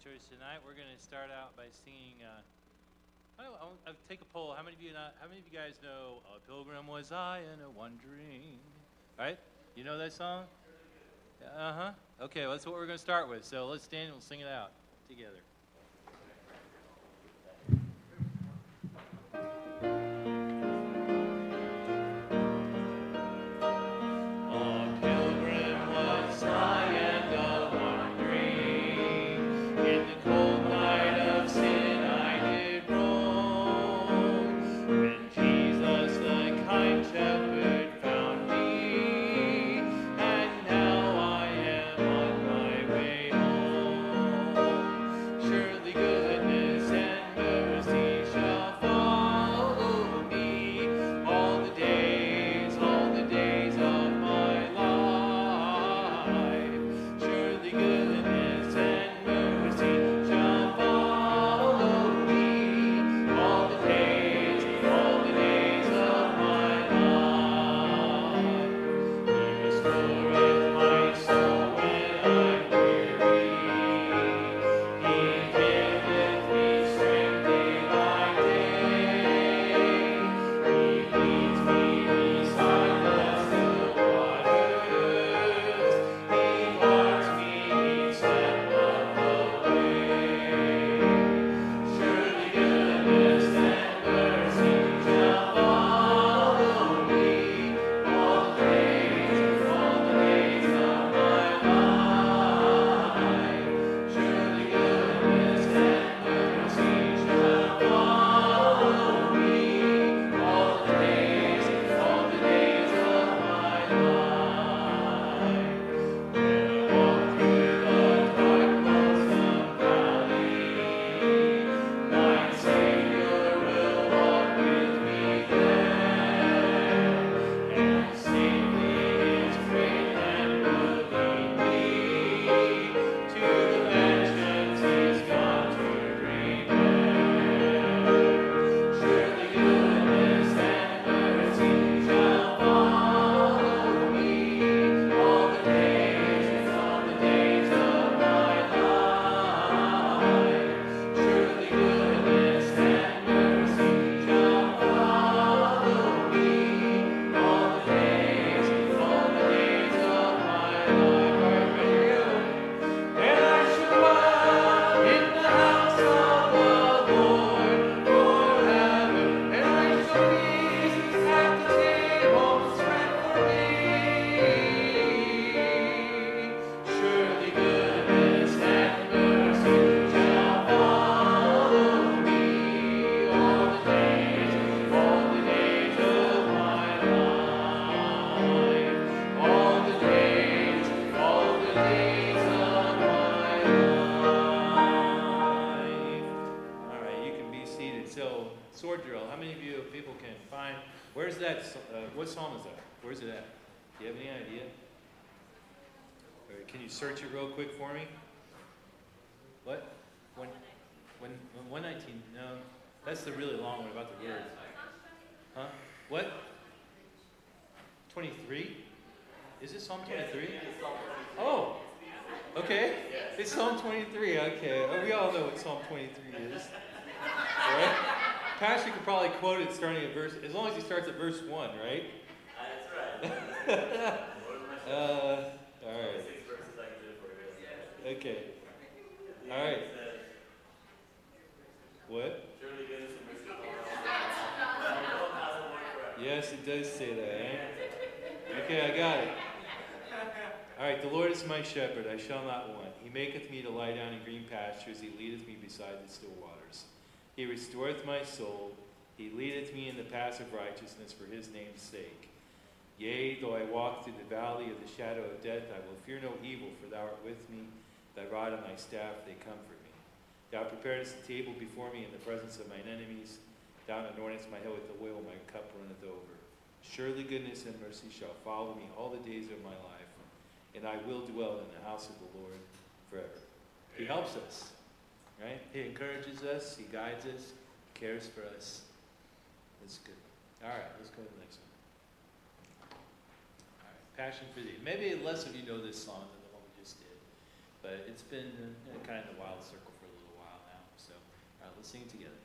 tonight. We're going to start out by singing. Uh, I, I'll, I'll take a poll. How many of you not, How many of you guys know "A Pilgrim Was I and a Wandering"? Right? You know that song? Uh huh. Okay, well, that's what we're going to start with. So let's stand and we'll sing it out together. Psalm 23? Oh, okay. It's Psalm 23, okay. Oh, we all know what Psalm 23 is. Right? Pastor could probably quote it starting at verse, as long as he starts at verse 1, right? That's right. Uh, all right. Okay. All right. What? Yes, it does say that. Eh? Okay, I got it my shepherd, I shall not want. He maketh me to lie down in green pastures. He leadeth me beside the still waters. He restoreth my soul. He leadeth me in the paths of righteousness for his name's sake. Yea, though I walk through the valley of the shadow of death, I will fear no evil, for thou art with me. Thy rod and thy staff, they comfort me. Thou preparest a table before me in the presence of mine enemies. Thou anointest my head with oil, my cup runneth over. Surely goodness and mercy shall follow me all the days of my life and I will dwell in the house of the Lord forever. He helps us, right? He encourages us, He guides us, He cares for us. It's good. All right, let's go to the next one. All right, Passion for Thee. Maybe less of you know this song than the one we just did, but it's been kind of a wild circle for a little while now. So, all right, let's sing it together.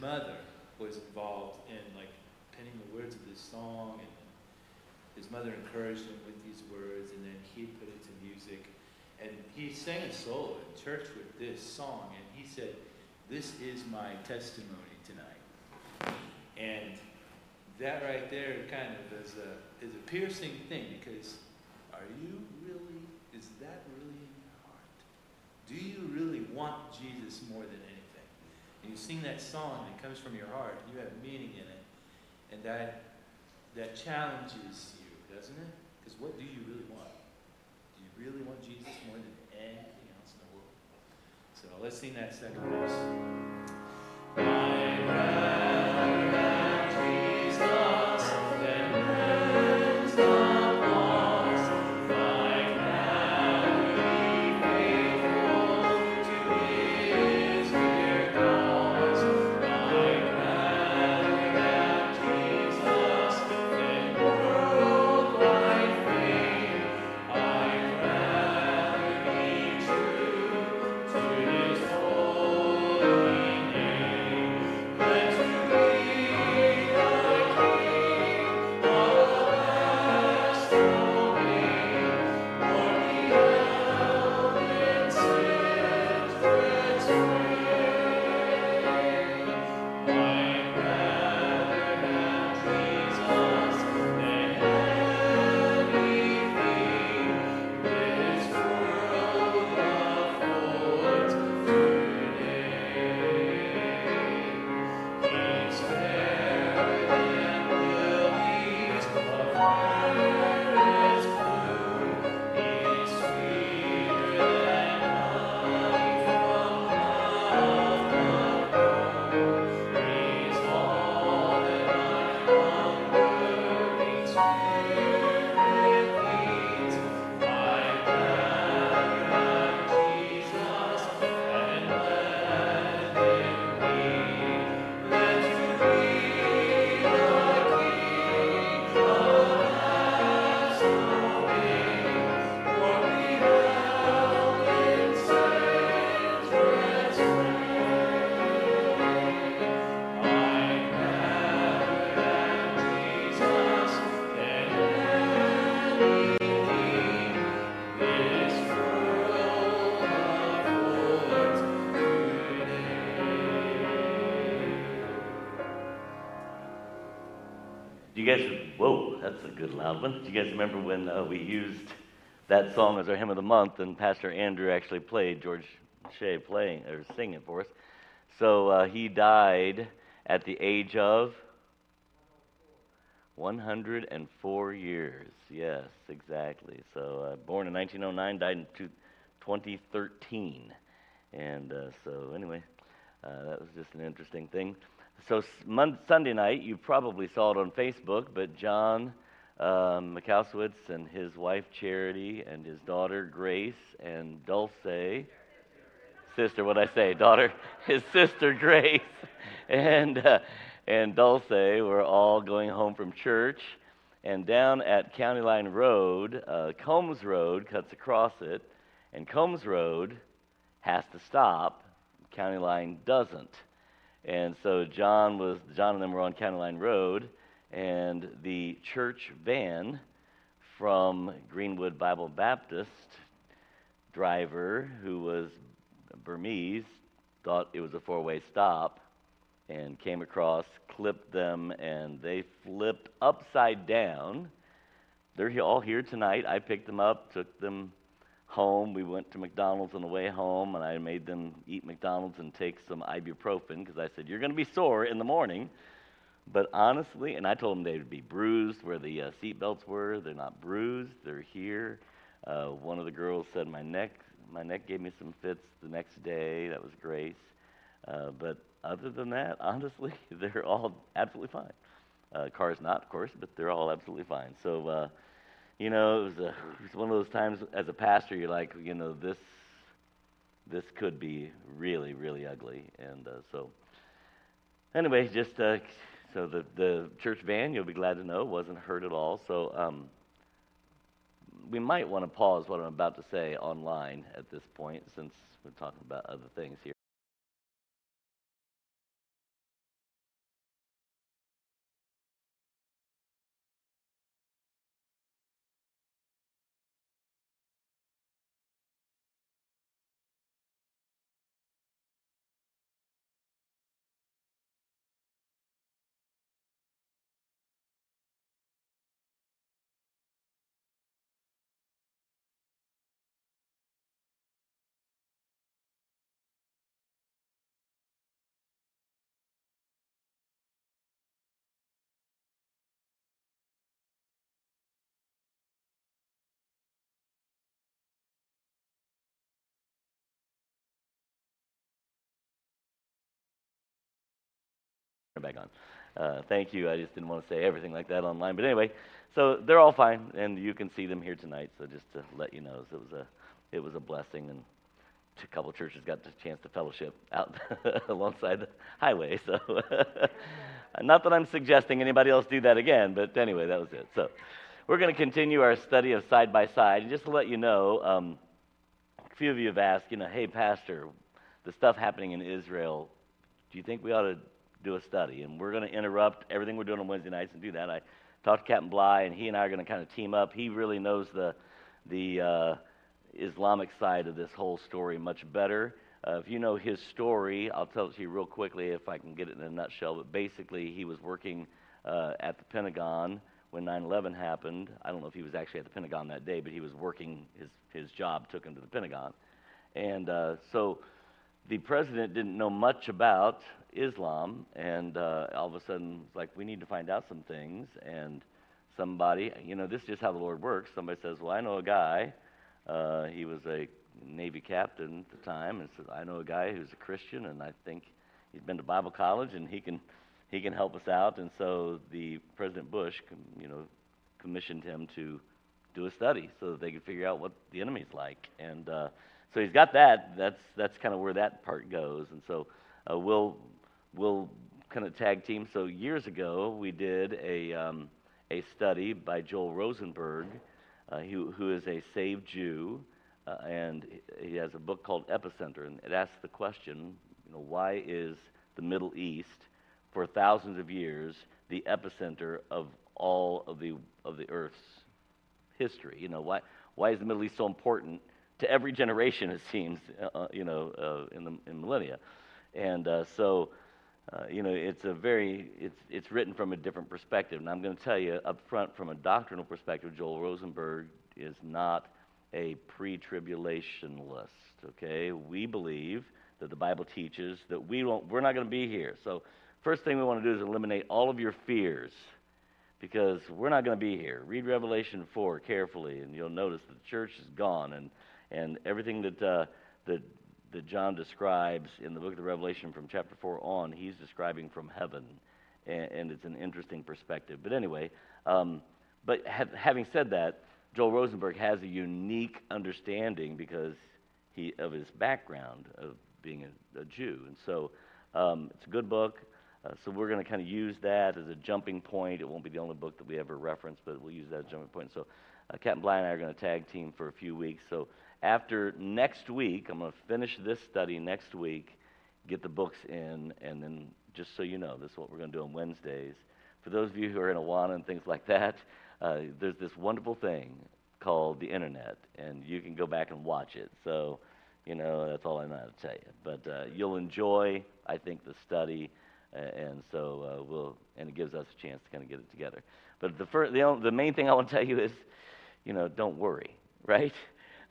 mother was involved in like penning the words of this song, and his mother encouraged him with these words, and then he put it to music. And he sang a solo in church with this song, and he said, This is my testimony tonight. And that right there kind of is a, is a piercing thing because are you really, is that really in your heart? Do you really want Jesus more than anything? and you sing that song and it comes from your heart and you have meaning in it, and that that challenges you, doesn't it? Because what do you really want? Do you really want Jesus more than anything else in the world? So let's sing that second verse. My brother. Good loud one. Do you guys remember when uh, we used that song as our hymn of the month and Pastor Andrew actually played, George Shea playing, or singing it for us? So uh, he died at the age of 104 years. Yes, exactly. So uh, born in 1909, died in 2013. And uh, so, anyway, uh, that was just an interesting thing. So, Sunday night, you probably saw it on Facebook, but John um, Mikowski and his wife Charity and his daughter Grace and Dulce, sister, what I say, daughter, his sister Grace, and uh, and Dulce were all going home from church. And down at County Line Road, uh, Combs Road cuts across it, and Combs Road has to stop. County Line doesn't. And so John was John and them were on County Line Road, and the church van from Greenwood Bible Baptist driver, who was Burmese, thought it was a four-way stop, and came across, clipped them, and they flipped upside down. They're all here tonight. I picked them up, took them home. We went to McDonald's on the way home, and I made them eat McDonald's and take some ibuprofen because I said, You're going to be sore in the morning. But honestly, and I told them they would be bruised where the uh, seat belts were. They're not bruised, they're here. Uh, one of the girls said, My neck. My neck gave me some fits the next day. That was Grace. Uh, but other than that, honestly, they're all absolutely fine. Uh, car's not, of course, but they're all absolutely fine. So, uh, you know, it was, a, it was one of those times as a pastor, you're like, you know, this this could be really, really ugly. And uh, so, anyway, just uh, so the the church van, you'll be glad to know, wasn't hurt at all. So. Um, we might want to pause what I'm about to say online at this point since we're talking about other things here. Back on. Uh, thank you. I just didn't want to say everything like that online. But anyway, so they're all fine, and you can see them here tonight. So just to let you know, it was a it was a blessing, and a couple churches got the chance to fellowship out alongside the highway. So not that I'm suggesting anybody else do that again, but anyway, that was it. So we're going to continue our study of side by side, and just to let you know, um, a few of you have asked, you know, hey, Pastor, the stuff happening in Israel. Do you think we ought to do a study. And we're going to interrupt everything we're doing on Wednesday nights and do that. I talked to Captain Bly, and he and I are going to kind of team up. He really knows the, the uh, Islamic side of this whole story much better. Uh, if you know his story, I'll tell it to you real quickly if I can get it in a nutshell. But basically, he was working uh, at the Pentagon when 9 11 happened. I don't know if he was actually at the Pentagon that day, but he was working, his, his job took him to the Pentagon. And uh, so the president didn't know much about Islam, and uh, all of a sudden, it's like we need to find out some things. And somebody, you know, this is just how the Lord works. Somebody says, "Well, I know a guy. Uh, he was a Navy captain at the time, and says, I know a guy who's a Christian, and I think he's been to Bible college, and he can he can help us out." And so the President Bush, you know, commissioned him to do a study so that they could figure out what the enemy's like. And uh, so he's got that. That's that's kind of where that part goes. And so uh, we'll we'll kind of tag team. So years ago, we did a, um, a study by Joel Rosenberg, uh, who, who is a saved Jew, uh, and he has a book called Epicenter, and it asks the question, you know, why is the Middle East, for thousands of years, the epicenter of all of the of the Earth's history? You know, why why is the Middle East so important to every generation? It seems, uh, you know, uh, in the in millennia, and uh, so uh, you know, it's a very, it's, it's written from a different perspective. And I'm going to tell you up front, from a doctrinal perspective, Joel Rosenberg is not a pre tribulationist, okay? We believe that the Bible teaches that we won't, we're not going to be here. So, first thing we want to do is eliminate all of your fears because we're not going to be here. Read Revelation 4 carefully, and you'll notice that the church is gone, and, and everything that, uh, that, that John describes in the book of the Revelation from chapter 4 on, he's describing from heaven, and, and it's an interesting perspective. But anyway, um, but ha- having said that, Joel Rosenberg has a unique understanding because he, of his background of being a, a Jew. And so um, it's a good book. Uh, so we're going to kind of use that as a jumping point. It won't be the only book that we ever reference, but we'll use that as a jumping point. So uh, Captain Bly and I are going to tag team for a few weeks. So after next week, I'm going to finish this study next week, get the books in, and then just so you know, this is what we're going to do on Wednesdays. For those of you who are in Awana and things like that, uh, there's this wonderful thing called the internet, and you can go back and watch it. So, you know, that's all I know how to tell you. But uh, you'll enjoy, I think, the study, uh, and so uh, we'll, and it gives us a chance to kind of get it together. But the first, the, only, the main thing I want to tell you is, you know, don't worry, right?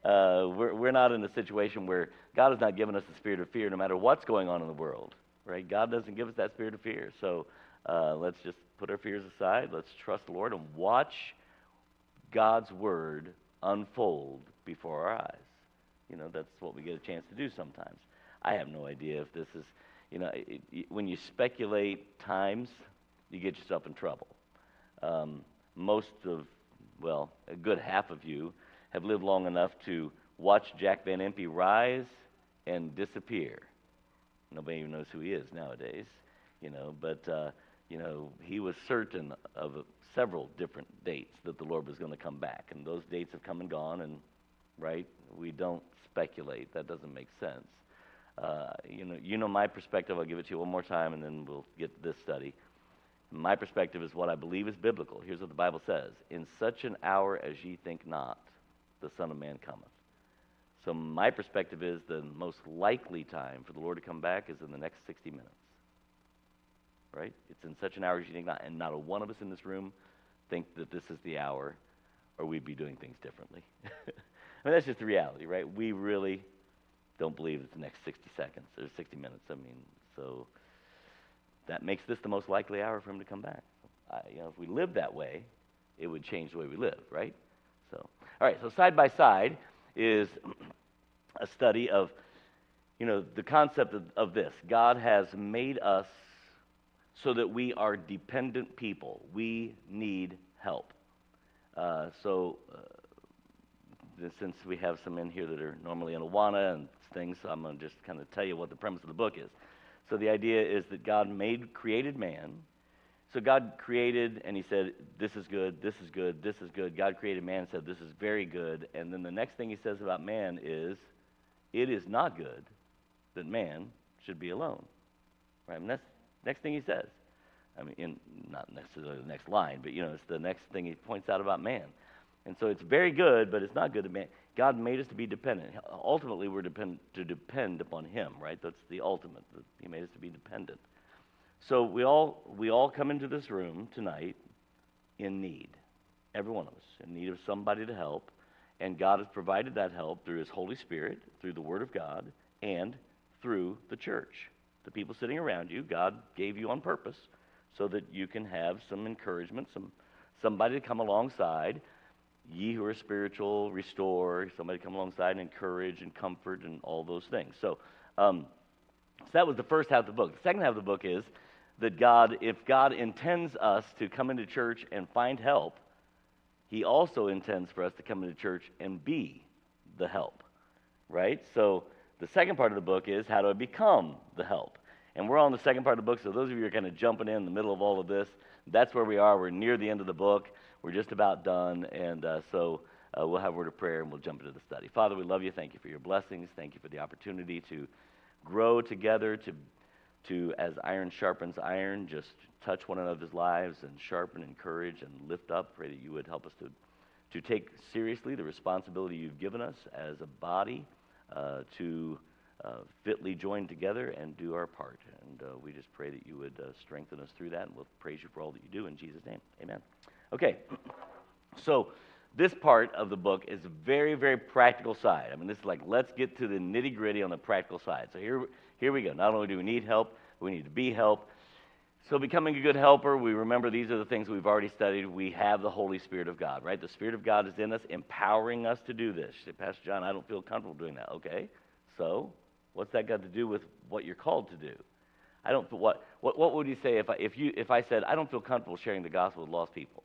Uh, we're, we're not in a situation where God has not given us the spirit of fear no matter what's going on in the world, right? God doesn't give us that spirit of fear. So uh, let's just put our fears aside. Let's trust the Lord and watch God's word unfold before our eyes. You know, that's what we get a chance to do sometimes. I have no idea if this is, you know, it, it, when you speculate times, you get yourself in trouble. Um, most of, well, a good half of you have lived long enough to watch Jack Van Impe rise and disappear. Nobody even knows who he is nowadays, you know, but, uh, you know, he was certain of several different dates that the Lord was going to come back. And those dates have come and gone, and, right, we don't speculate. That doesn't make sense. Uh, you, know, you know my perspective. I'll give it to you one more time, and then we'll get to this study. My perspective is what I believe is biblical. Here's what the Bible says In such an hour as ye think not, the Son of Man cometh. So, my perspective is the most likely time for the Lord to come back is in the next 60 minutes right? It's in such an hour as you think not, and not a one of us in this room think that this is the hour, or we'd be doing things differently. I mean, that's just the reality, right? We really don't believe it's the next 60 seconds or 60 minutes. I mean, so that makes this the most likely hour for him to come back. I, you know, if we lived that way, it would change the way we live, right? So, all right. So side by side is a study of, you know, the concept of, of this. God has made us so that we are dependent people. We need help. Uh, so, uh, since we have some in here that are normally in Awana and things, I'm going to just kind of tell you what the premise of the book is. So, the idea is that God made, created man. So, God created, and He said, This is good, this is good, this is good. God created man and said, This is very good. And then the next thing He says about man is, It is not good that man should be alone. Right? And that's Next thing he says. I mean, in, not necessarily the next line, but you know, it's the next thing he points out about man. And so it's very good, but it's not good to man. God made us to be dependent. Ultimately, we're depend, to depend upon Him, right? That's the ultimate. He made us to be dependent. So we all we all come into this room tonight in need. Every one of us in need of somebody to help, and God has provided that help through His Holy Spirit, through the Word of God, and through the church the people sitting around you, God gave you on purpose so that you can have some encouragement, some somebody to come alongside. Ye who are spiritual, restore. Somebody to come alongside and encourage and comfort and all those things. So, um, so that was the first half of the book. The second half of the book is that God, if God intends us to come into church and find help, He also intends for us to come into church and be the help, right? So the second part of the book is how do I become the help? And we're on the second part of the book, so those of you who are kind of jumping in, in the middle of all of this, that's where we are. We're near the end of the book. We're just about done. And uh, so uh, we'll have a word of prayer and we'll jump into the study. Father, we love you. Thank you for your blessings. Thank you for the opportunity to grow together, to, to as iron sharpens iron, just touch one another's lives and sharpen, encourage, and lift up. Pray that you would help us to, to take seriously the responsibility you've given us as a body uh, to uh, fitly join together and do our part. And uh, we just pray that you would uh, strengthen us through that, and we'll praise you for all that you do in Jesus' name. Amen. Okay, so this part of the book is very, very practical side. I mean, this is like, let's get to the nitty gritty on the practical side. So here, here we go. Not only do we need help, we need to be help. So, becoming a good helper, we remember these are the things we've already studied. We have the Holy Spirit of God, right? The Spirit of God is in us, empowering us to do this. Say, Pastor John, I don't feel comfortable doing that. Okay, so what's that got to do with what you're called to do? I don't. What what, what would you say if I, if you if I said I don't feel comfortable sharing the gospel with lost people?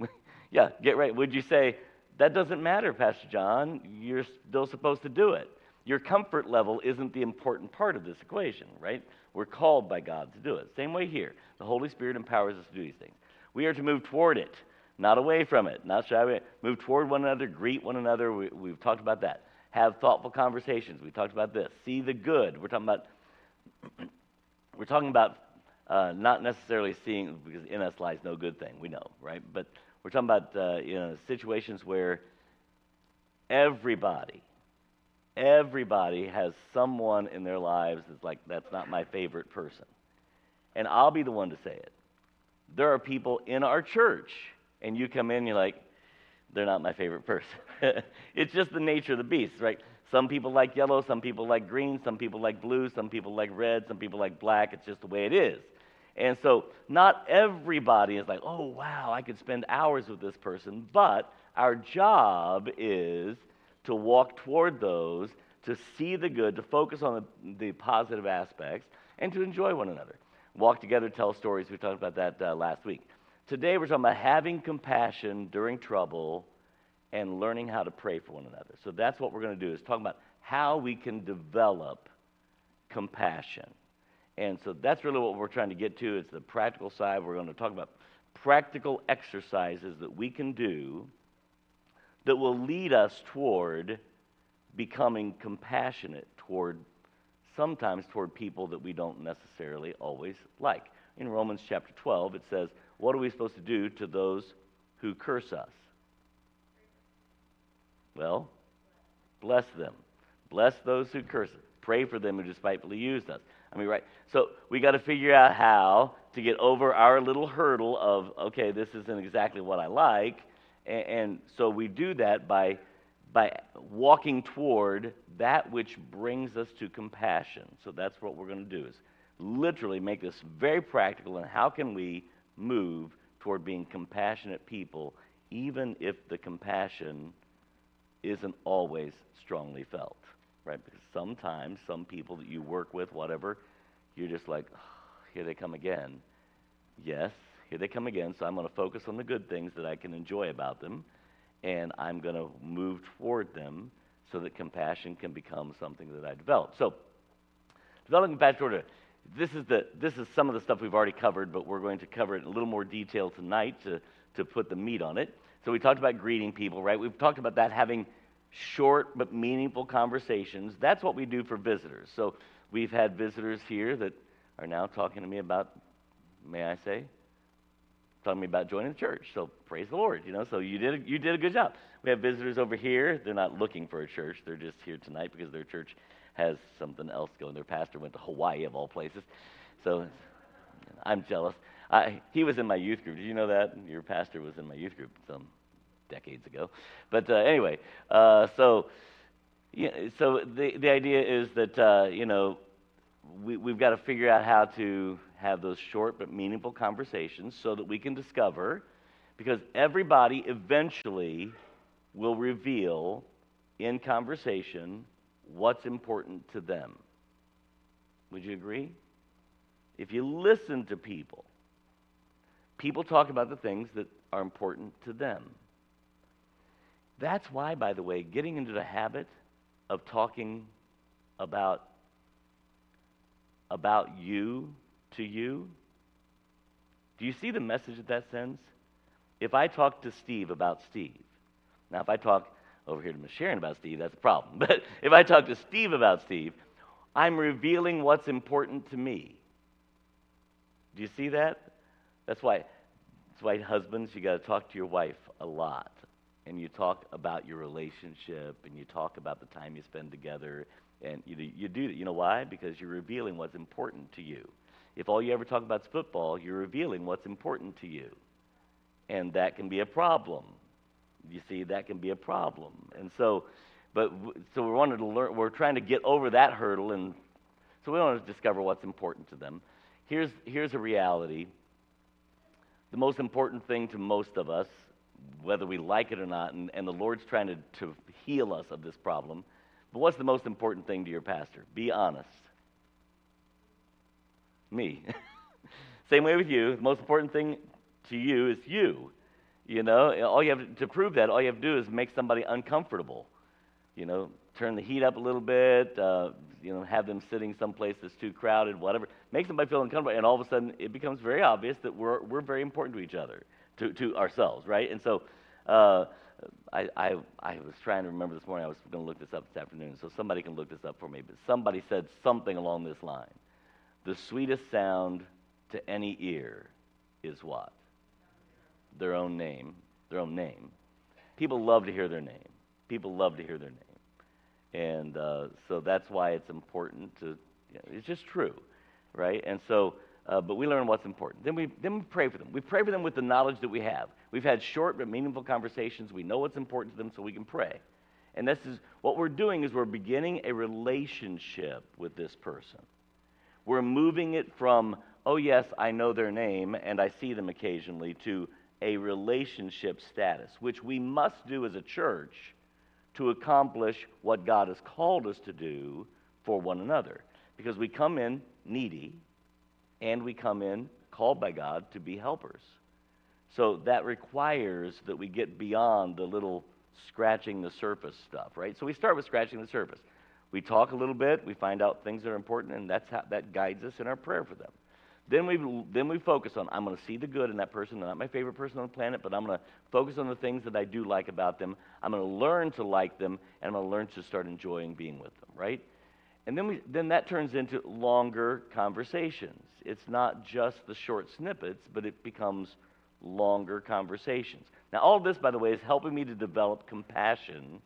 yeah, get right. Would you say that doesn't matter, Pastor John? You're still supposed to do it. Your comfort level isn't the important part of this equation, right? We're called by God to do it. Same way here. The Holy Spirit empowers us to do these things. We are to move toward it, not away from it, not shy away. Move toward one another, greet one another. We, we've talked about that. Have thoughtful conversations. We talked about this. See the good. We're talking about. we're talking about uh, not necessarily seeing because in us lies no good thing. We know, right? But we're talking about uh, you know situations where everybody Everybody has someone in their lives that's like, that's not my favorite person. And I'll be the one to say it. There are people in our church, and you come in, you're like, they're not my favorite person. it's just the nature of the beast, right? Some people like yellow, some people like green, some people like blue, some people like red, some people like black. It's just the way it is. And so, not everybody is like, oh, wow, I could spend hours with this person, but our job is to walk toward those, to see the good, to focus on the, the positive aspects, and to enjoy one another. Walk together, tell stories. We talked about that uh, last week. Today we're talking about having compassion during trouble and learning how to pray for one another. So that's what we're going to do is talk about how we can develop compassion. And so that's really what we're trying to get to. It's the practical side. We're going to talk about practical exercises that we can do that will lead us toward becoming compassionate toward sometimes toward people that we don't necessarily always like. In Romans chapter 12, it says, What are we supposed to do to those who curse us? Well, bless them. Bless those who curse us. Pray for them who despitefully use us. I mean, right? So we got to figure out how to get over our little hurdle of, okay, this isn't exactly what I like, and, and so we do that by, by walking toward that which brings us to compassion. So that's what we're going to do is literally make this very practical and how can we move toward being compassionate people even if the compassion isn't always strongly felt right because sometimes some people that you work with whatever you're just like oh, here they come again yes here they come again, so I'm going to focus on the good things that I can enjoy about them, and I'm going to move toward them so that compassion can become something that I develop. So, developing compassion toward this is, the, this is some of the stuff we've already covered, but we're going to cover it in a little more detail tonight to, to put the meat on it. So, we talked about greeting people, right? We've talked about that having short but meaningful conversations. That's what we do for visitors. So, we've had visitors here that are now talking to me about, may I say, telling me about joining the church. So praise the Lord, you know. So you did a, you did a good job. We have visitors over here. They're not looking for a church. They're just here tonight because their church has something else going. Their pastor went to Hawaii of all places. So I'm jealous. I, he was in my youth group. Did you know that your pastor was in my youth group some decades ago? But uh, anyway, uh, so yeah, so the the idea is that uh, you know we, we've got to figure out how to have those short but meaningful conversations so that we can discover, because everybody eventually will reveal in conversation what's important to them. Would you agree? If you listen to people, people talk about the things that are important to them. That's why, by the way, getting into the habit of talking about about you to you? Do you see the message that that sends? If I talk to Steve about Steve, now if I talk over here to Miss Sharon about Steve, that's a problem. But if I talk to Steve about Steve, I'm revealing what's important to me. Do you see that? That's why, that's why husbands, you got to talk to your wife a lot and you talk about your relationship and you talk about the time you spend together and you, you do that. you know why because you're revealing what's important to you if all you ever talk about is football you're revealing what's important to you and that can be a problem you see that can be a problem and so but so we wanted to learn we're trying to get over that hurdle and so we want to discover what's important to them here's here's a reality the most important thing to most of us whether we like it or not, and, and the Lord's trying to, to heal us of this problem. But what's the most important thing to your pastor? Be honest. Me. Same way with you. The most important thing to you is you. You know, all you have to, to prove that, all you have to do is make somebody uncomfortable. You know, turn the heat up a little bit. Uh, you know, have them sitting someplace that's too crowded, whatever. Make somebody feel uncomfortable, and all of a sudden it becomes very obvious that we're we're very important to each other to, to ourselves, right? And so uh, I, I, I was trying to remember this morning, I was going to look this up this afternoon, so somebody can look this up for me. But somebody said something along this line The sweetest sound to any ear is what? Their own name. Their own name. People love to hear their name. People love to hear their name. And uh, so that's why it's important to, you know, it's just true, right? And so uh, but we learn what's important. Then we, then we pray for them. We pray for them with the knowledge that we have. We've had short but meaningful conversations. We know what's important to them, so we can pray. And this is what we're doing is we're beginning a relationship with this person. We're moving it from, oh yes, I know their name and I see them occasionally, to a relationship status, which we must do as a church to accomplish what God has called us to do for one another. Because we come in needy, and we come in called by God to be helpers. So that requires that we get beyond the little scratching the surface stuff, right? So we start with scratching the surface. We talk a little bit, we find out things that are important, and that's how, that guides us in our prayer for them. Then we, then we focus on, I'm going to see the good in that person. They're not my favorite person on the planet, but I'm going to focus on the things that I do like about them. I'm going to learn to like them, and I'm going to learn to start enjoying being with them, right? And then, we, then that turns into longer conversations. It's not just the short snippets, but it becomes longer conversations. Now, all of this, by the way, is helping me to develop compassion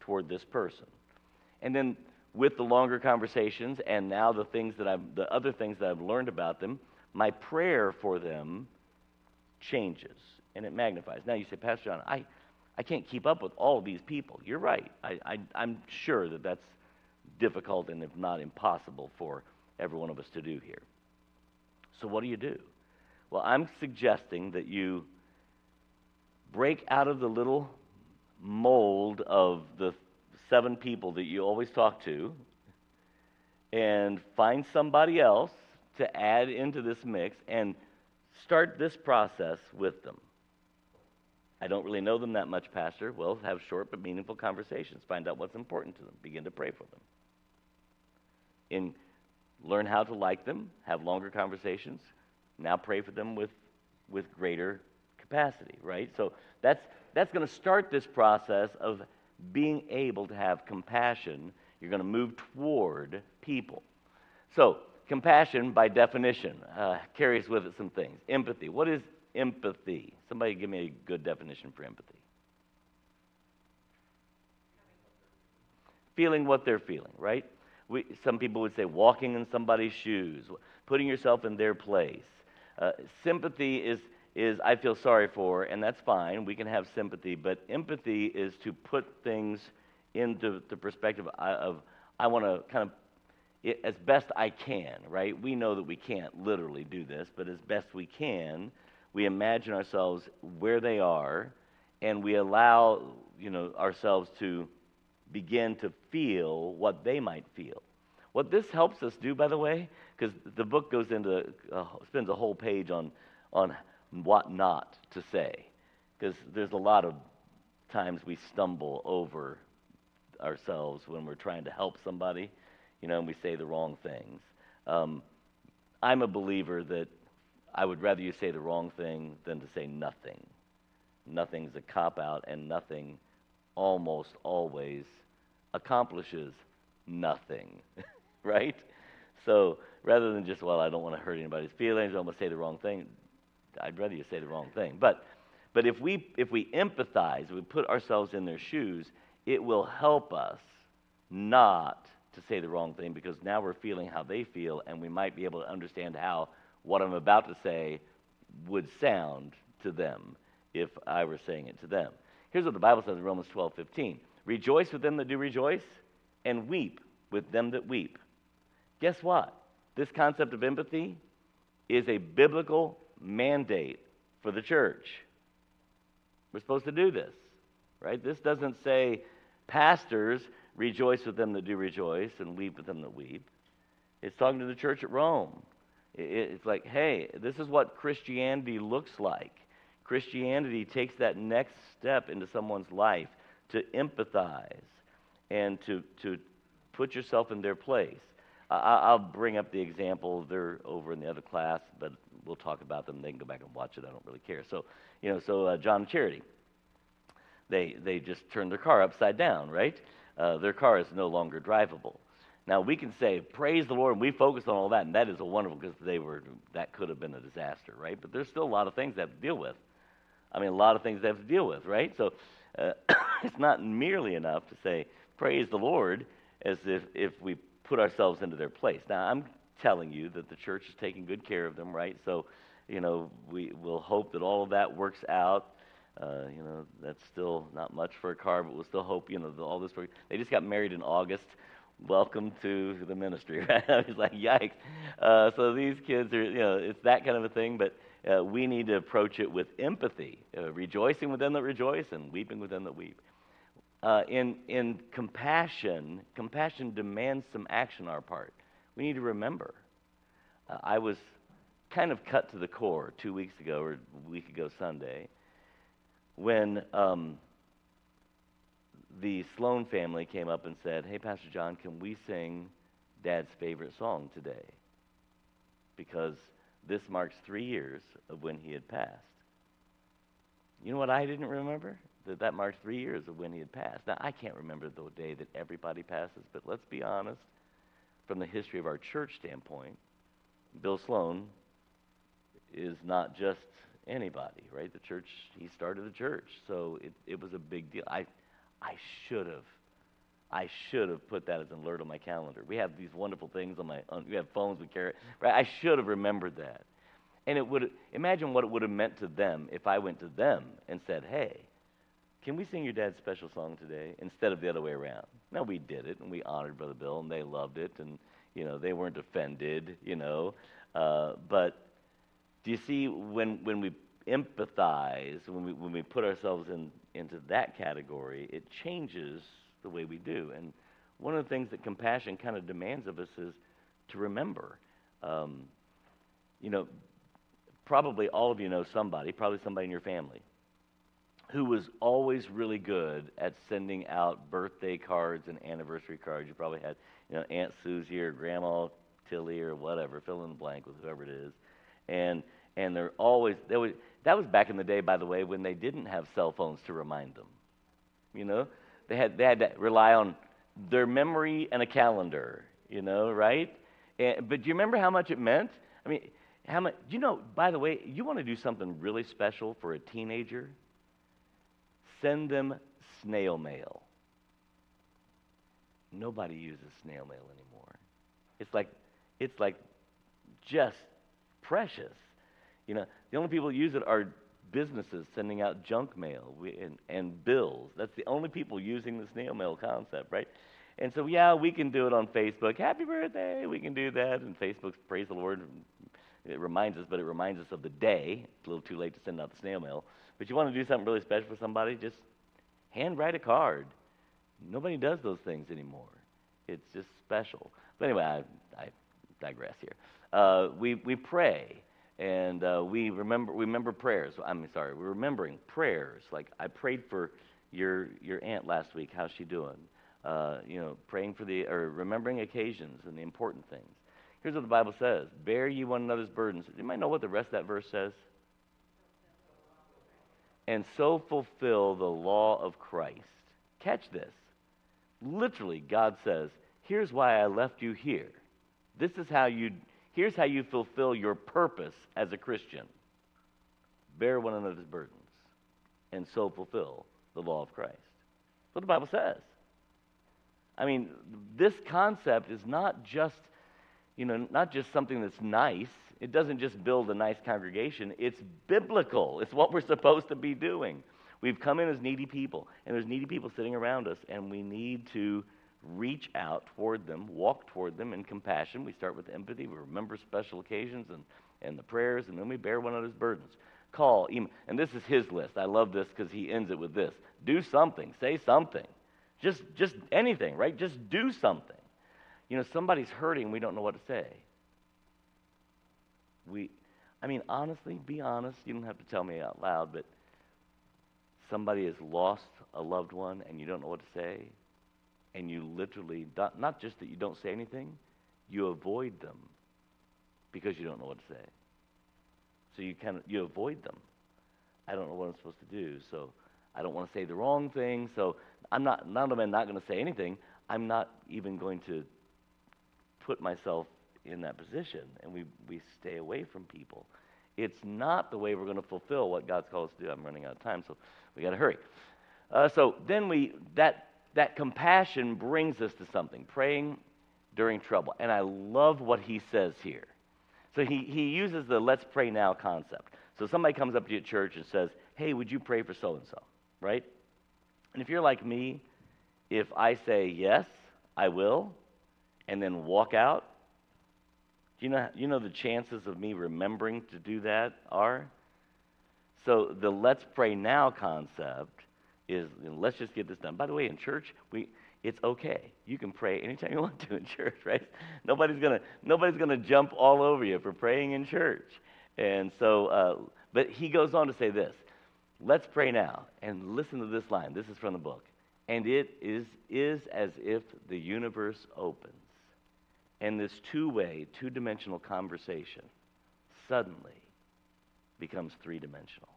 toward this person. And then with the longer conversations and now the things that I've, the other things that I've learned about them, my prayer for them changes and it magnifies. Now you say, Pastor John, I, I can't keep up with all of these people. You're right. I, I, I'm sure that that's difficult and if not impossible for every one of us to do here. So, what do you do? Well, I'm suggesting that you break out of the little mold of the seven people that you always talk to and find somebody else to add into this mix and start this process with them. I don't really know them that much, Pastor. Well, have short but meaningful conversations. Find out what's important to them. Begin to pray for them in learn how to like them, have longer conversations. Now pray for them with, with greater capacity, right? So that's, that's going to start this process of being able to have compassion. You're going to move toward people. So, compassion, by definition, uh, carries with it some things. Empathy. What is empathy? Somebody give me a good definition for empathy. Feeling what they're feeling, right? we, some people would say walking in somebody's shoes, putting yourself in their place. Uh, sympathy is, is I feel sorry for, and that's fine. We can have sympathy, but empathy is to put things into the perspective of, I want to kind of, it, as best I can, right? We know that we can't literally do this, but as best we can, we imagine ourselves where they are, and we allow, you know, ourselves to begin to feel what they might feel. What this helps us do, by the way, because the book goes into, uh, spends a whole page on, on what not to say, because there's a lot of times we stumble over ourselves when we're trying to help somebody, you know, and we say the wrong things. Um, I'm a believer that I would rather you say the wrong thing than to say nothing. Nothing's a cop out, and nothing almost always accomplishes nothing, right? So rather than just, well, I don't want to hurt anybody's feelings, I'm going to say the wrong thing, I'd rather you say the wrong thing. But, But if we, if we empathize, we put ourselves in their shoes, it will help us not to say the wrong thing because now we're feeling how they feel and we might be able to understand how what I'm about to say would sound to them if I were saying it to them. Here's what the Bible says in Romans 12 15. Rejoice with them that do rejoice, and weep with them that weep. Guess what? This concept of empathy is a biblical mandate for the church. We're supposed to do this, right? This doesn't say, pastors, rejoice with them that do rejoice and weep with them that weep. It's talking to the church at Rome. It's like, hey, this is what Christianity looks like. Christianity takes that next step into someone's life to empathize and to, to put yourself in their place. I, will bring up the example. They're over in the other class, but we'll talk about them. They can go back and watch it. I don't really care. So, you know, so uh, John Charity, they, they just turned their car upside down, right? Uh, their car is no longer drivable. Now we can say, praise the Lord, and we focus on all that, and that is a wonderful because they were that could have been a disaster, right? But there's still a lot of things they have to deal with. I mean, a lot of things they have to deal with, right? So uh, it's not merely enough to say, praise the Lord, as if, if we put ourselves into their place. Now, I'm telling you that the church is taking good care of them, right? So, you know, we will hope that all of that works out. Uh, you know, that's still not much for a car, but we'll still hope, you know, all this work. They just got married in August. Welcome to the ministry, right? I was like, yikes. Uh, so these kids are, you know, it's that kind of a thing, but uh, we need to approach it with empathy, uh, rejoicing with them that rejoice and weeping with them that weep. Uh, in, in compassion, compassion demands some action on our part. We need to remember. Uh, I was kind of cut to the core two weeks ago, or a week ago Sunday, when um, the Sloan family came up and said, Hey, Pastor John, can we sing Dad's favorite song today? Because this marks three years of when he had passed. You know what I didn't remember? That that marks three years of when he had passed. Now, I can't remember the day that everybody passes, but let's be honest. From the history of our church standpoint, Bill Sloan is not just anybody, right? The church, he started the church, so it, it was a big deal. I, I should have, I should have put that as an alert on my calendar. We have these wonderful things on my, we have phones we carry, right? I should have remembered that. And it would, imagine what it would have meant to them if I went to them and said, hey, can we sing your dad's special song today instead of the other way around? Now we did it and we honored Brother Bill and they loved it and you know they weren't offended, you know. Uh, but do you see when when we empathize, when we when we put ourselves in into that category, it changes the way we do. And one of the things that compassion kind of demands of us is to remember. Um, you know, probably all of you know somebody, probably somebody in your family, who was always really good at sending out birthday cards and anniversary cards. You probably had, you know, Aunt Susie or Grandma Tilly or whatever, fill in the blank with whoever it is. And and they're always they was that was back in the day, by the way, when they didn't have cell phones to remind them. You know, they had they had to rely on their memory and a calendar. You know, right? And, but do you remember how much it meant? I mean, how much? You know, by the way, you want to do something really special for a teenager? Send them snail mail. Nobody uses snail mail anymore. It's like it's like just precious. You know, the only people who use it are businesses sending out junk mail and, and bills. That's the only people using the snail mail concept, right? And so, yeah, we can do it on Facebook. Happy birthday! We can do that. And Facebook, praise the Lord, it reminds us, but it reminds us of the day. It's a little too late to send out the snail mail. But you want to do something really special for somebody, just handwrite a card. Nobody does those things anymore. It's just special. But anyway, I, I digress here. Uh, we, we pray and uh, we remember we remember prayers. I'm sorry, we're remembering prayers. Like I prayed for your your aunt last week. How's she doing? Uh, you know, praying for the or remembering occasions and the important things. Here's what the Bible says: Bear ye one another's burdens. You might know what the rest of that verse says. And so fulfill the law of Christ. Catch this. Literally, God says, "Here's why I left you here. This is how you Here's how you fulfill your purpose as a Christian bear one another's burdens. and so fulfill the law of Christ. That's what the Bible says. I mean, this concept is not just, you know, not just something that's nice. It doesn't just build a nice congregation. It's biblical. It's what we're supposed to be doing. We've come in as needy people, and there's needy people sitting around us, and we need to reach out toward them, walk toward them in compassion. We start with empathy. We remember special occasions and, and the prayers, and then we bear one another's burdens. Call, email. And this is his list. I love this because he ends it with this do something, say something. Just, just anything, right? Just do something. You know, somebody's hurting, we don't know what to say. We, I mean, honestly, be honest. You don't have to tell me out loud, but somebody has lost a loved one and you don't know what to say, and you literally, not just that you don't say anything, you avoid them because you don't know what to say. So you kind of you avoid them. I don't know what I'm supposed to do, so I don't want to say the wrong thing. So I'm not. Not only not going to say anything, I'm not even going to put myself in that position, and we we stay away from people. It's not the way we're going to fulfill what God's called us to do. I'm running out of time, so we got to hurry. Uh, so then we that that compassion brings us to something praying during trouble, and I love what he says here. So he he uses the let's pray now concept. So somebody comes up to you at church and says, "Hey, would you pray for so and so?" Right? And if you're like me, if I say yes, I will, and then walk out, do you know, you know the chances of me remembering to do that are? So the let's pray now concept is you know, let's just get this done. By the way, in church, we it's okay. You can pray anytime you want to in church, right? Nobody's gonna nobody's gonna jump all over you for praying in church. And so, uh, but he goes on to say this: Let's pray now, and listen to this line. This is from the book, and it is is as if the universe opens and this two way, two dimensional conversation suddenly becomes three dimensional.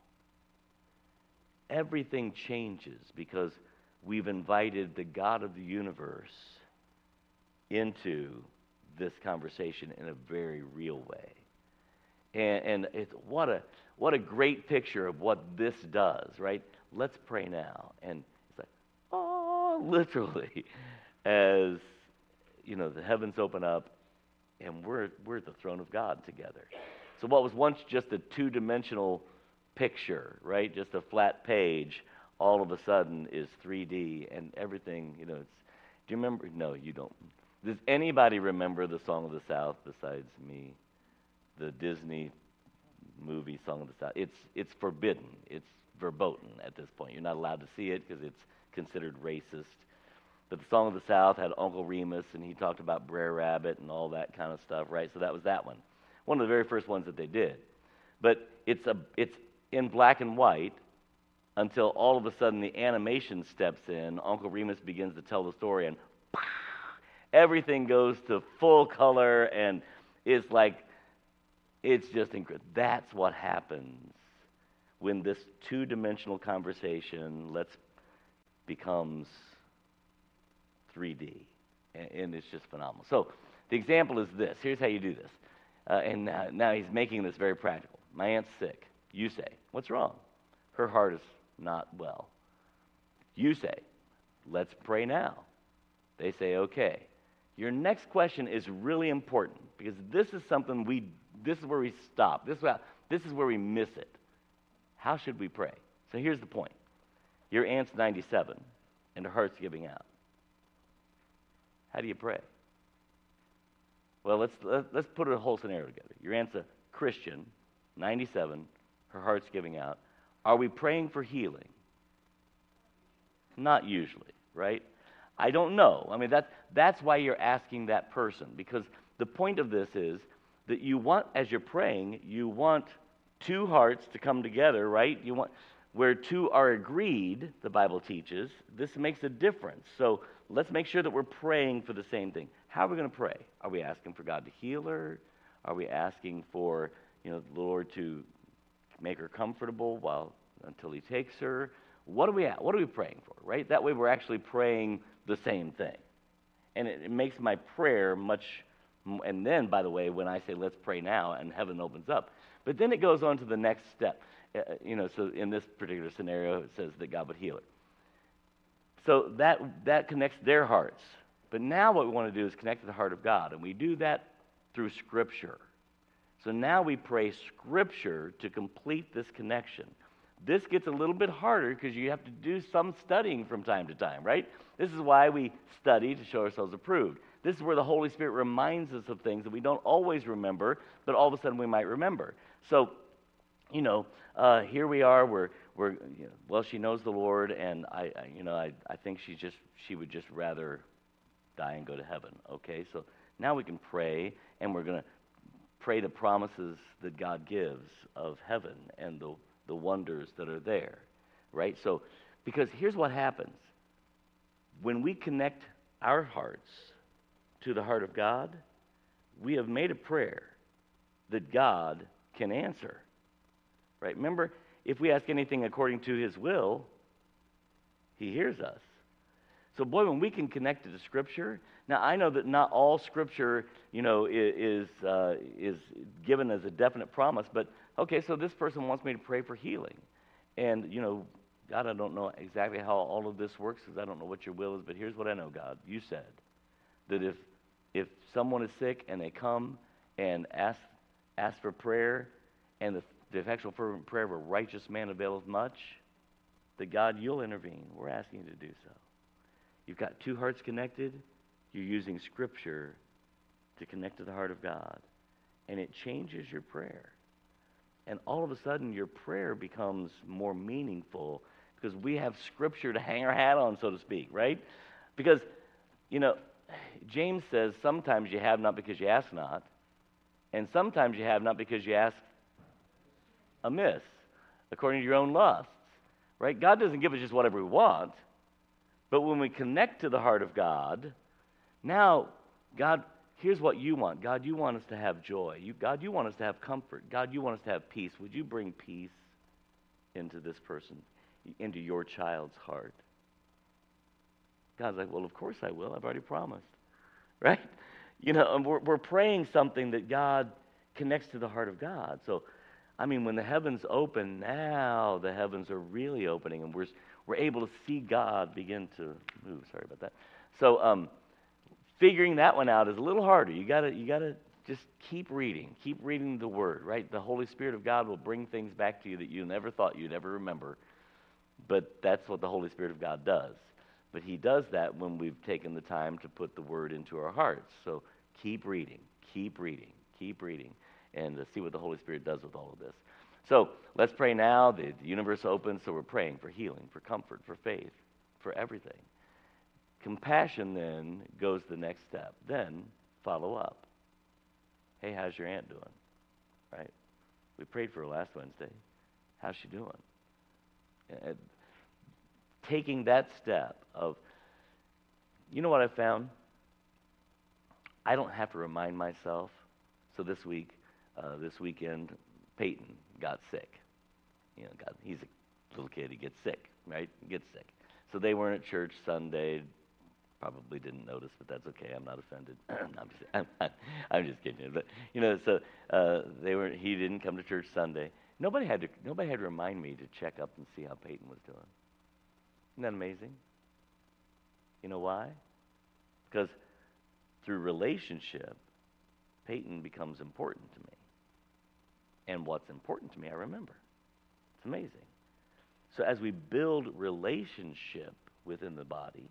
Everything changes because we've invited the God of the universe into this conversation in a very real way. And, and it's, what, a, what a great picture of what this does, right? Let's pray now. And it's like, oh, literally, as you know, the heavens open up and we're, we're at the throne of God together. So, what was once just a two dimensional picture, right, just a flat page, all of a sudden is 3D and everything, you know, it's. Do you remember? No, you don't. Does anybody remember the Song of the South besides me? The Disney movie Song of the South. It's, it's forbidden. It's verboten at this point. You're not allowed to see it because it's considered racist but the Song of the South had Uncle Remus, and he talked about Brer Rabbit and all that kind of stuff, right? So that was that one. One of the very first ones that they did. But it's, a, it's in black and white until all of a sudden the animation steps in. Uncle Remus begins to tell the story, and everything goes to full color, and it's like, it's just incredible. That's what happens when this two dimensional conversation let's becomes 3D. And, it's just phenomenal. So the example is this. Here's how you do this. Uh, and now, now he's making this very practical. My aunt's sick. You say, What's wrong? Her heart is not well. You say, Let's pray now. They say, Okay. Your next question is really important because this is something we, this is where we stop. This is, where, this is where we miss it. How should we pray? So here's the point Your aunt's 97 and her heart's giving out. How do you pray? Well, let's, let's put a whole scenario together. Your aunt's a Christian, 97, her heart's giving out. Are we praying for healing? Not usually, right? I don't know. I mean, that, that's why you're asking that person, because the point of this is that you want, as you're praying, you want two hearts to come together, right? You want, where two are agreed, the Bible teaches, this makes a difference. So let's make sure that we're praying for the same thing. How are we going to pray? Are we asking for God to heal her? Are we asking for, you know, the Lord to make her comfortable while until he takes her? What are we at? What are we praying for? Right? That way we're actually praying the same thing. And it, it makes my prayer much And then, by the way, when I say let's pray now, and heaven opens up. But then it goes on to the next step. Uh, uh, you know, so in this particular scenario, it says that God would heal it. So that, that connects their hearts. But now what we want to do is connect to the heart of God. And we do that through Scripture. So now we pray Scripture to complete this connection. This gets a little bit harder because you have to do some studying from time to time, right? This is why we study to show ourselves approved. This is where the Holy Spirit reminds us of things that we don't always remember, but all of a sudden we might remember. So, you know, uh, here we are. We're, we're you know, well, she knows the Lord, and I, I you know, I, I think she just she would just rather die and go to heaven. Okay, so now we can pray, and we're going to pray the promises that God gives of heaven and the, the wonders that are there, right? So, because here's what happens when we connect our hearts to the heart of God, we have made a prayer that God can answer, right? Remember, if we ask anything according to His will, He hears us. So, boy, when we can connect it to Scripture, now I know that not all Scripture, you know, is uh, is given as a definite promise. But okay, so this person wants me to pray for healing, and you know, God, I don't know exactly how all of this works because I don't know what Your will is. But here's what I know, God. You said that if if someone is sick and they come and ask ask for prayer, and the, the effectual fervent prayer of a righteous man availeth much, that God, you'll intervene. We're asking you to do so. You've got two hearts connected. You're using Scripture to connect to the heart of God. And it changes your prayer. And all of a sudden, your prayer becomes more meaningful because we have Scripture to hang our hat on, so to speak, right? Because, you know, James says sometimes you have not because you ask not, and sometimes you have not because you ask amiss, according to your own lusts, right? God doesn't give us just whatever we want. But when we connect to the heart of God, now, God, here's what you want. God, you want us to have joy. You, God, you want us to have comfort. God, you want us to have peace. Would you bring peace into this person, into your child's heart? God's like, well, of course I will. I've already promised. Right? You know, and we're, we're praying something that God connects to the heart of God. So, I mean, when the heavens open, now the heavens are really opening, and we're, we're able to see God begin to move. Sorry about that. So, um, figuring that one out is a little harder. You gotta, you gotta just keep reading, keep reading the Word. Right? The Holy Spirit of God will bring things back to you that you never thought you'd ever remember. But that's what the Holy Spirit of God does. But He does that when we've taken the time to put the Word into our hearts. So keep reading, keep reading, keep reading, and see what the Holy Spirit does with all of this. So let's pray now. The, the universe opens, so we're praying for healing, for comfort, for faith, for everything. Compassion then goes the next step. Then follow up. Hey, how's your aunt doing? Right? We prayed for her last Wednesday. How's she doing? And taking that step of, you know what I found? I don't have to remind myself. So this week, uh, this weekend, Peyton got sick. You know, got, he's a little kid. He gets sick, right? He gets sick. So they weren't at church Sunday. Probably didn't notice, but that's okay. I'm not offended. I'm, just, I'm, I'm just kidding. But you know, so uh, they were. He didn't come to church Sunday. Nobody had to. Nobody had to remind me to check up and see how Peyton was doing. Isn't that amazing? You know why? Because through relationship, Peyton becomes important to me. And what's important to me, I remember. It's amazing. So as we build relationship within the body,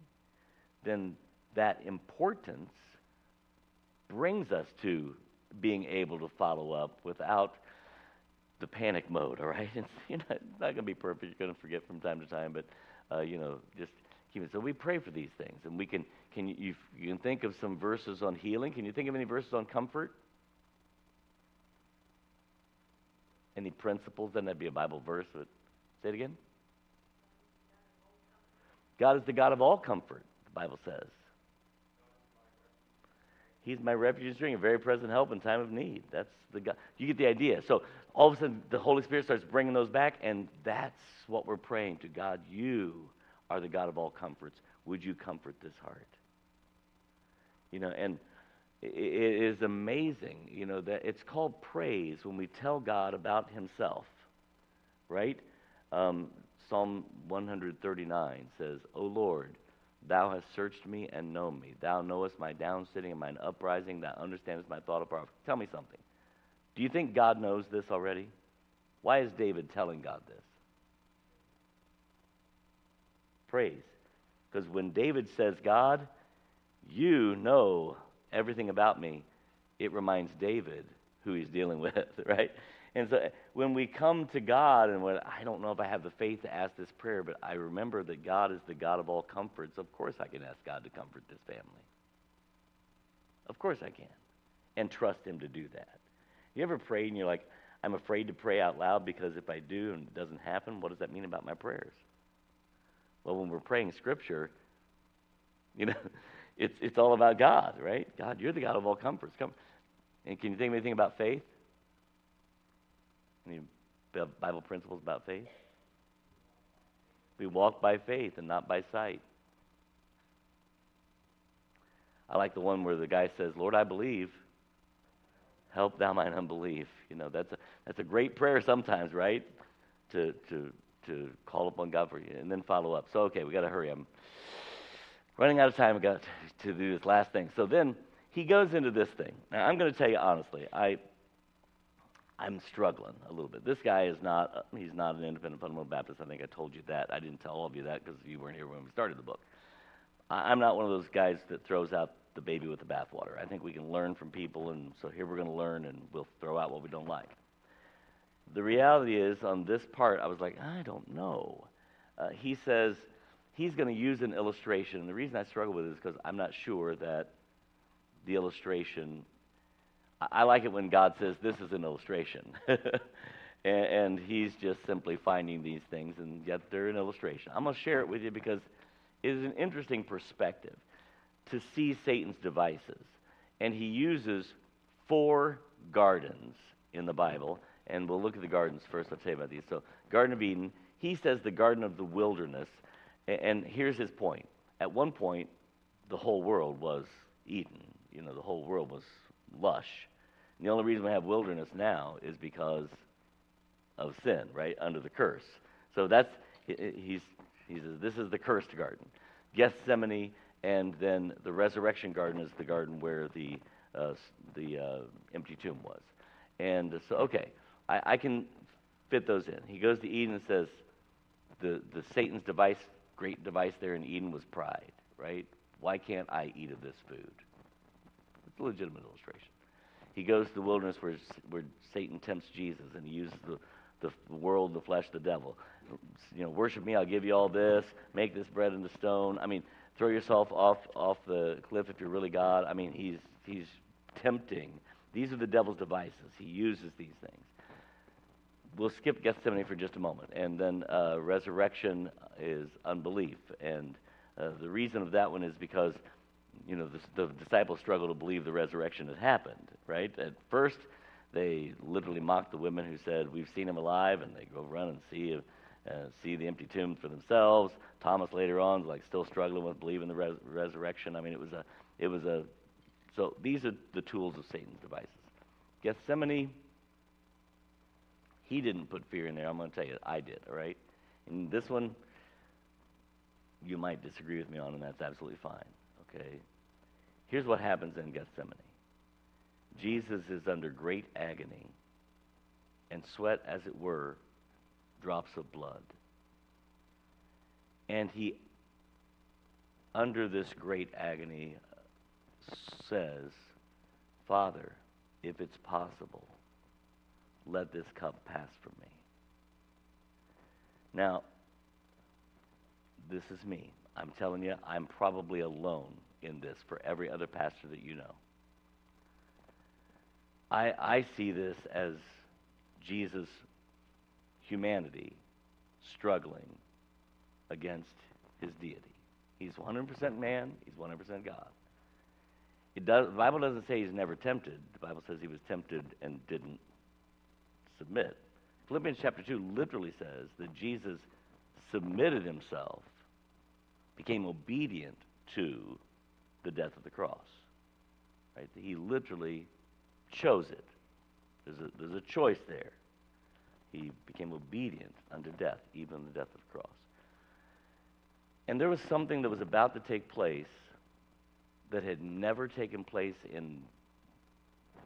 then that importance brings us to being able to follow up without the panic mode, all right? It's, you know, it's not going to be perfect. You're going to forget from time to time, but, uh, you know, just keep it. So we pray for these things. And we can, can you, you can think of some verses on healing. Can you think of any verses on comfort? Any principles? Doesn't that be a Bible verse? But say it again. God is the God of all comfort, the Bible says. He's my refuge and strength, a very present help in time of need. That's the God. You get the idea. So all of a sudden, the Holy Spirit starts bringing those back, and that's what we're praying to God. You are the God of all comforts. Would you comfort this heart? You know, and it is amazing, you know, that it's called praise when we tell God about Himself, right? Um, Psalm 139 says, O Lord, Thou hast searched me and known me. Thou knowest my down sitting and mine uprising. Thou understandest my thought apart. Tell me something. Do you think God knows this already? Why is David telling God this? Praise. Because when David says, God, you know everything about me, it reminds David who he's dealing with, right? And so when we come to God and when I don't know if I have the faith to ask this prayer, but I remember that God is the God of all comforts, of course I can ask God to comfort this family. Of course I can. And trust him to do that. You ever prayed and you're like, I'm afraid to pray out loud because if I do and it doesn't happen, what does that mean about my prayers? Well, when we're praying scripture, you know, it's, it's all about God, right? God, you're the God of all comforts. Come. And can you think of anything about faith? Any Bible principles about faith? We walk by faith and not by sight. I like the one where the guy says, Lord, I believe. Help thou mine unbelief. You know, that's a, that's a great prayer sometimes, right? To, to, to call upon God for you and then follow up. So, okay, we got to hurry. I'm running out of time. got to do this last thing. So then he goes into this thing. Now, I'm going to tell you honestly, I, I'm struggling a little bit. This guy is not, he's not an independent fundamental Baptist. I think I told you that. I didn't tell all of you that because you weren't here when we started the book. I'm not one of those guys that throws out the baby with the bathwater. I think we can learn from people, and so here we're going to learn, and we'll throw out what we don't like. The reality is, on this part, I was like, I don't know. Uh, he says he's going to use an illustration. And the reason I struggle with it is because I'm not sure that the illustration. I, like it when God says, This is an illustration. and, and he's just simply finding these things, and yet they're an illustration. I'm going to share it with you because it is an interesting perspective to see Satan's devices. And he uses four gardens in the Bible. And we'll look at the gardens first. I'll tell you about these. So, Garden of Eden, he says the Garden of the Wilderness. And here's his point. At one point, the whole world was Eden. You know, the whole world was lush. And the only reason we have wilderness now is because of sin, right? Under the curse. So that's, he's, he says, this is the cursed garden. Gethsemane, and then the resurrection garden is the garden where the, uh, the uh, empty tomb was. And so, okay, I, I can fit those in. He goes to Eden and says, the, the Satan's device, great device there in Eden was pride, right? Why can't I eat of this food? It's a legitimate illustration. He goes to the wilderness where, where Satan tempts Jesus, and he uses the, the world, the flesh, the devil. You know, worship me, I'll give you all this. Make this bread into stone. I mean, throw yourself off off the cliff if you're really God. I mean, he's he's tempting. These are the devil's devices. He uses these things. We'll skip Gethsemane for just a moment, and then uh, resurrection is unbelief, and uh, the reason of that one is because you know the, the disciples struggle to believe the resurrection had happened. Right at first, they literally mocked the women who said, "We've seen him alive," and they go run and see uh, see the empty tomb for themselves. Thomas later on like still struggling with believing the res- resurrection. I mean, it was a it was a so these are the tools of Satan's devices. Gethsemane, he didn't put fear in there. I'm going to tell you, I did. All right, and this one you might disagree with me on, and that's absolutely fine. Okay, here's what happens in Gethsemane. Jesus is under great agony, and sweat, as it were, drops of blood. And he, under this great agony, says, Father, if it's possible, let this cup pass from me. Now, this is me. I'm telling you, I'm probably alone in this for every other pastor that you know. I, I see this as Jesus' humanity struggling against his deity. He's 100% man, he's 100% God. Does, the Bible doesn't say he's never tempted. The Bible says he was tempted and didn't submit. Philippians chapter 2 literally says that Jesus submitted himself, became obedient to the death of the cross. Right? He literally chose it. There's a, there's a choice there. He became obedient unto death, even the death of the cross. And there was something that was about to take place that had never taken place in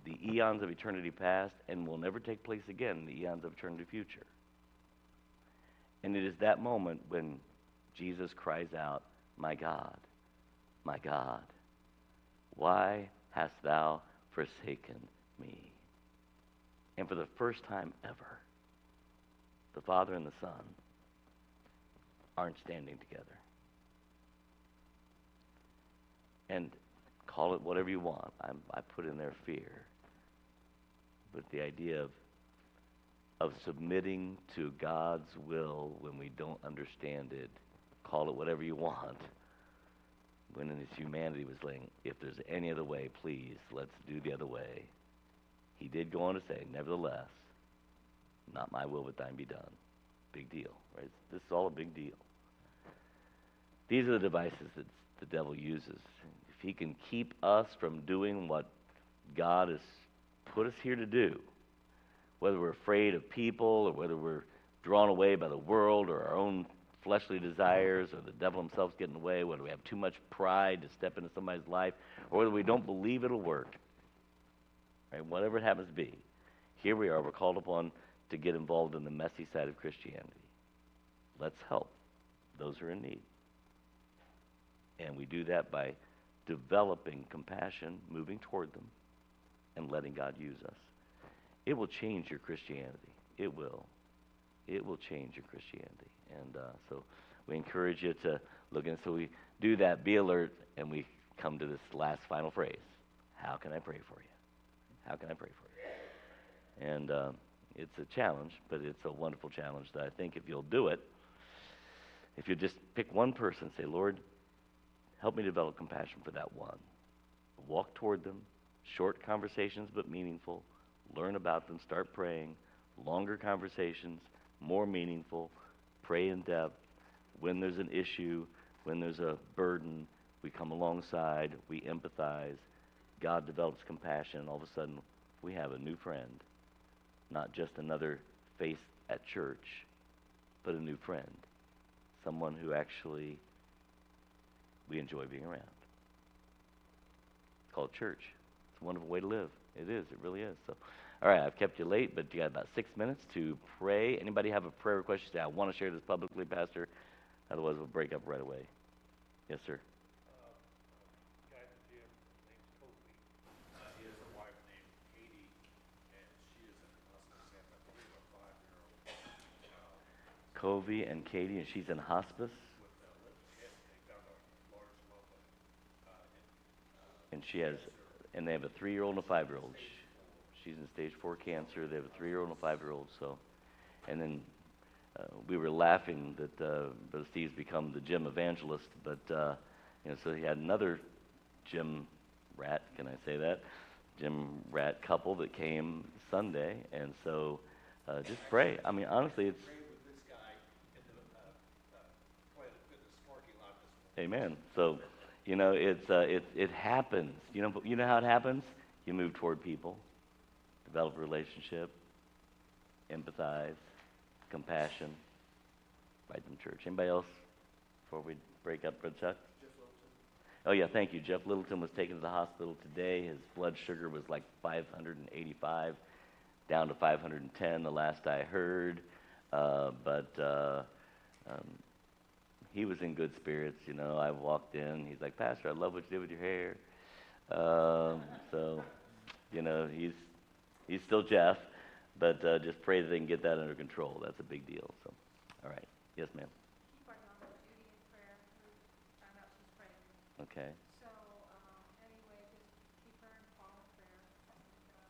the eons of eternity past and will never take place again in the eons of eternity future. And it is that moment when Jesus cries out, My God, my God, why hast thou forsaken me? And for the first time ever, the Father and the Son aren't standing together. And call it whatever you want. I'm, I put in there fear. But the idea of, of submitting to God's will when we don't understand it, call it whatever you want. When in his humanity was saying, if there's any other way, please, let's do the other way. He did go on to say, nevertheless, not my will, but thine be done. Big deal, right? This is all a big deal. These are the devices that the devil uses. If he can keep us from doing what God has put us here to do, whether we're afraid of people or whether we're drawn away by the world or our own fleshly desires or the devil himself's getting in the way, whether we have too much pride to step into somebody's life, or whether we don't believe it'll work, right? whatever it happens to be, here we are. We're called upon to get involved in the messy side of Christianity. Let's help those who are in need. And we do that by developing compassion, moving toward them, and letting God use us. It will change your Christianity. It will. It will change your Christianity. And uh, so we encourage you to look and so we do that, be alert, and we come to this last final phrase How can I pray for you? How can I pray for you? And uh, it's a challenge, but it's a wonderful challenge that I think if you'll do it, if you just pick one person, say, Lord, help me develop compassion for that one. Walk toward them, short conversations but meaningful. Learn about them, start praying. Longer conversations, more meaningful. Pray in depth. When there's an issue, when there's a burden, we come alongside, we empathize. God develops compassion, and all of a sudden, we have a new friend. Not just another face at church, but a new friend. Someone who actually we enjoy being around. It's called church. It's a wonderful way to live. It is. It really is. So, all right, I've kept you late, but you got about six minutes to pray. Anybody have a prayer request? You say, I want to share this publicly, Pastor. Otherwise, we'll break up right away. Yes, sir. guy that Jim, named Kobe. He has a wife named Katie, and she is in hospice and I believe a five-year-old child Covey and Katie, and she's in hospice, with a lip hip. They got a large lump of, uh, uh, and she has, and they have a three-year-old and a five-year-old. She's in stage four cancer. They have a three-year-old and a five-year-old. So, and then uh, we were laughing that uh, Brother Steve's become the gym evangelist, but uh, you know, so he had another gym rat. Can I say that? Gym rat couple that came Sunday, and so uh, just pray. I mean, honestly, it's prayed with this guy uh, uh, Planet Fitness parking lot this morning. Amen. So, you know, it's uh, it it happens. You know, you know how it happens. You move toward people, develop a relationship, empathize, compassion, invite them church. Anybody else before we break up, Brother Chuck? Oh yeah, thank you. Jeff Littleton was taken to the hospital today. His blood sugar was like 585, down to 510 the last I heard. Uh, but uh, um, he was in good spirits. You know, I walked in. He's like, Pastor, I love what you did with your hair. Um, so, you know, he's he's still Jeff, but uh, just pray that they can get that under control. That's a big deal. So, all right, yes, ma'am. Keep our mother Judy in prayer. Found out she's pregnant. Okay, So, um, anyway, just keep her in in prayer. And, uh,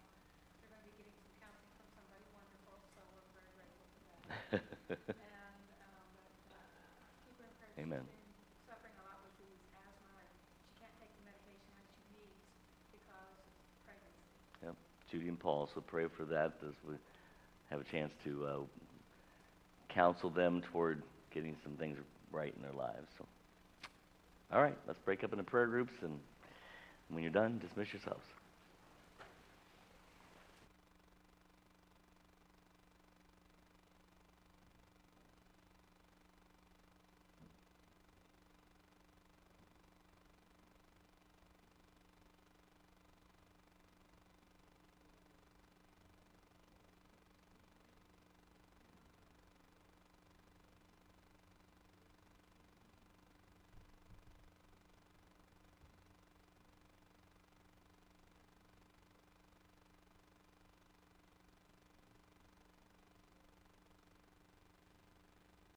they're gonna be getting some counseling from somebody wonderful, so we're very grateful for that. And, um, but, uh, keep her in prayer. Amen. Suffering a lot with these asthma, and she can't take the medication that she needs because of pregnancy. yep. Judy and Paul. So pray for that as we have a chance to uh, counsel them toward getting some things right in their lives. So, all right, let's break up into prayer groups and When you're done, dismiss yourselves.